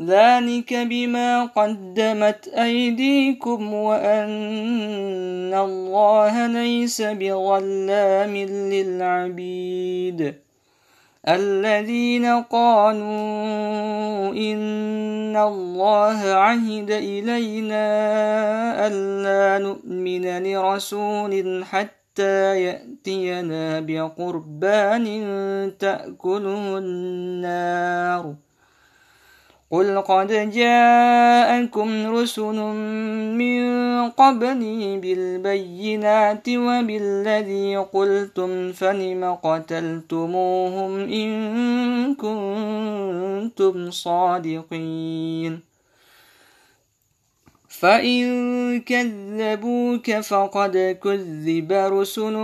ذلك بما قدمت أيديكم وأن الله ليس بظلام للعبيد. الذين قالوا إن الله عهد إلينا ألا نؤمن لرسول حتى يأتينا بقربان تأكله النار. قل قد جاءكم رسل من قبلي بالبينات وبالذي قلتم فلم قتلتموهم إن كنتم صادقين فإن كذبوك فقد كذب رسل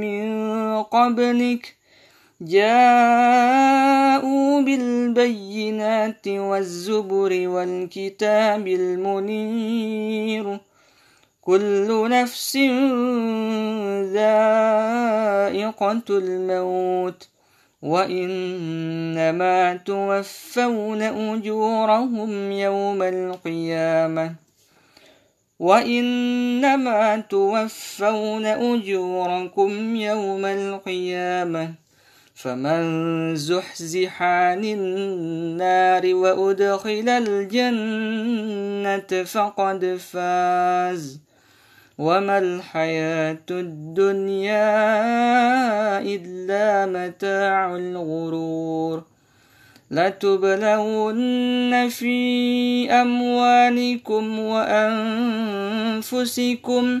من قبلك جاءوا بالبينات والزبر والكتاب المنير. كل نفس ذائقة الموت وإنما توفون أجورهم يوم القيامة. وإنما توفون أجوركم يوم القيامة. فمن زحزح عن النار وأدخل الجنة فقد فاز. وما الحياة الدنيا إلا متاع الغرور. لتبلون في أموالكم وأنفسكم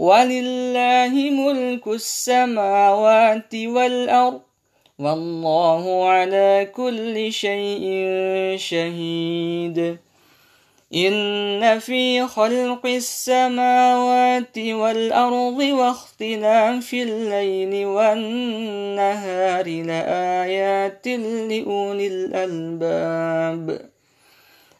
ولله ملك السماوات والأرض والله على كل شيء شهيد. إن في خلق السماوات والأرض واختلاف الليل والنهار لآيات لأولي الألباب.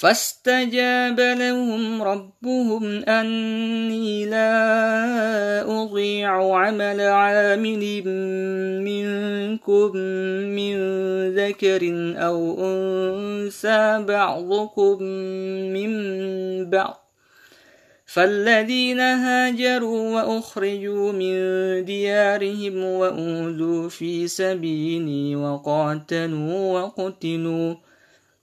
فاستجاب لهم ربهم أني لا أضيع عمل عامل منكم من ذكر أو أنثى بعضكم من بعض. فالذين هاجروا وأخرجوا من ديارهم وأوذوا في سبيلي وقاتلوا وقتلوا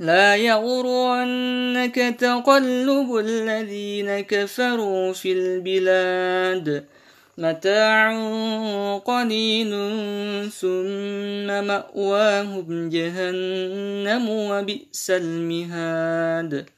لا يغرنك تقلب الذين كفروا في البلاد. متاع قليل ثم مأواهم جهنم وبئس المهاد.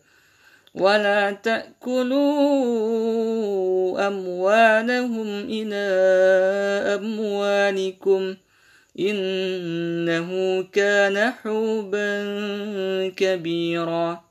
ولا تأكلوا أموالهم إلى أموالكم إنه كان حوبا كبيرا.